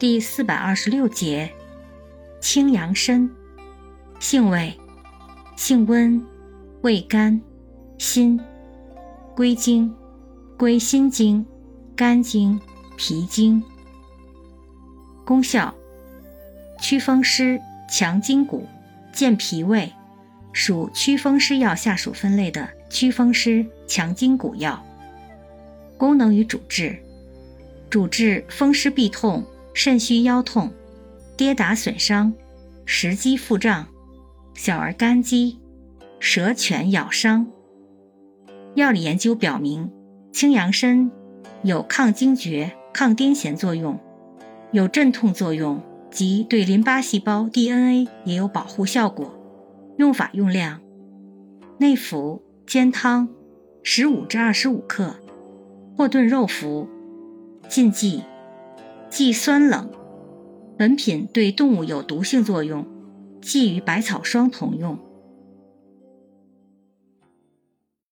第四百二十六节，青阳参，性味，性温，味甘，辛，归经，归心经、肝经、脾经。功效，祛风湿、强筋骨、健脾胃，属祛风湿药下属分类的祛风湿、强筋骨药。功能与主治，主治风湿痹痛。肾虚腰痛、跌打损伤、食积腹胀、小儿肝积、蛇犬咬伤。药理研究表明，青阳参有抗惊厥、抗癫痫作用，有镇痛作用及对淋巴细胞 DNA 也有保护效果。用法用量：内服煎汤，十五至二十五克，或炖肉服。禁忌。忌酸冷，本品对动物有毒性作用，忌与百草霜同用。